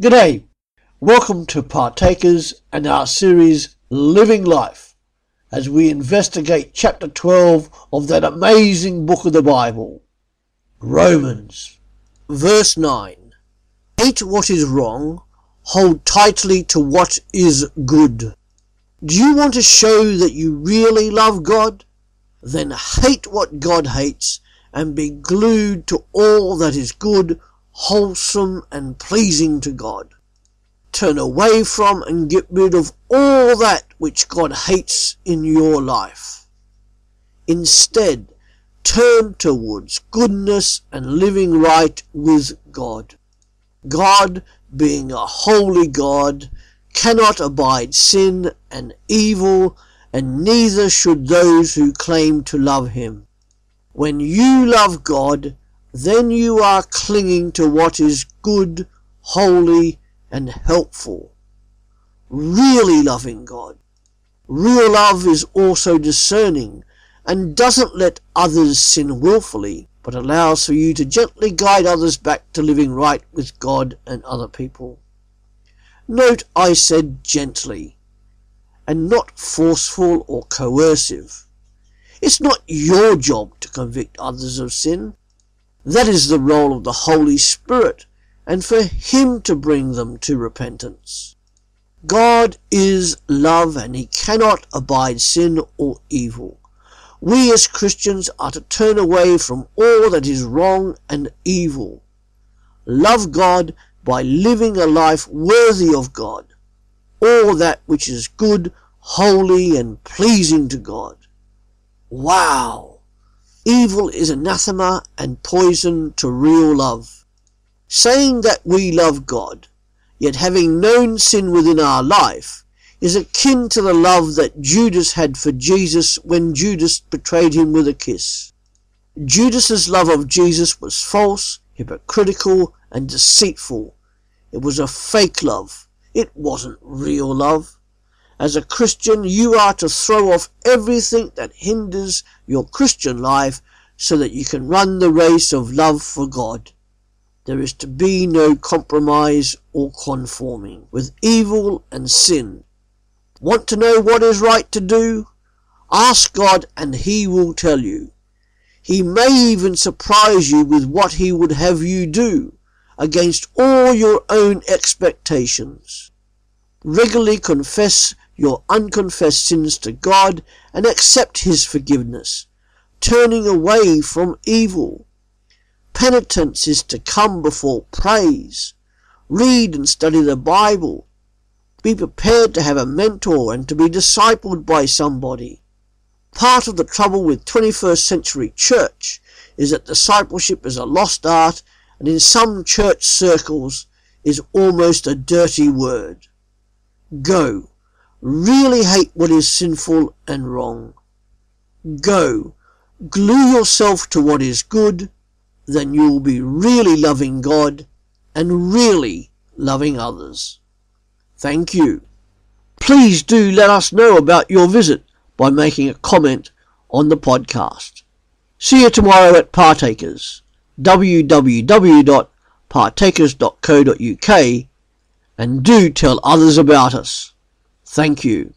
G'day. Welcome to Partakers and our series Living Life as we investigate chapter 12 of that amazing book of the Bible, Romans. Verse 9. Hate what is wrong, hold tightly to what is good. Do you want to show that you really love God? Then hate what God hates and be glued to all that is good wholesome and pleasing to God. Turn away from and get rid of all that which God hates in your life. Instead, turn towards goodness and living right with God. God, being a holy God, cannot abide sin and evil, and neither should those who claim to love him. When you love God, then you are clinging to what is good, holy, and helpful. Really loving God. Real love is also discerning and doesn't let others sin wilfully, but allows for you to gently guide others back to living right with God and other people. Note I said gently, and not forceful or coercive. It's not your job to convict others of sin. That is the role of the Holy Spirit, and for Him to bring them to repentance. God is love, and He cannot abide sin or evil. We as Christians are to turn away from all that is wrong and evil. Love God by living a life worthy of God, all that which is good, holy, and pleasing to God. Wow! Evil is anathema and poison to real love. Saying that we love God, yet having known sin within our life, is akin to the love that Judas had for Jesus when Judas betrayed him with a kiss. Judas's love of Jesus was false, hypocritical, and deceitful. It was a fake love. It wasn't real love. As a Christian, you are to throw off everything that hinders your Christian life so that you can run the race of love for God. There is to be no compromise or conforming with evil and sin. Want to know what is right to do? Ask God and He will tell you. He may even surprise you with what He would have you do against all your own expectations. Regularly confess your unconfessed sins to God and accept His forgiveness, turning away from evil. Penitence is to come before praise. Read and study the Bible. Be prepared to have a mentor and to be discipled by somebody. Part of the trouble with 21st century church is that discipleship is a lost art and in some church circles is almost a dirty word. Go really hate what is sinful and wrong. Go, glue yourself to what is good, then you will be really loving God and really loving others. Thank you. Please do let us know about your visit by making a comment on the podcast. See you tomorrow at Partakers. www.partakers.co.uk and do tell others about us. Thank you.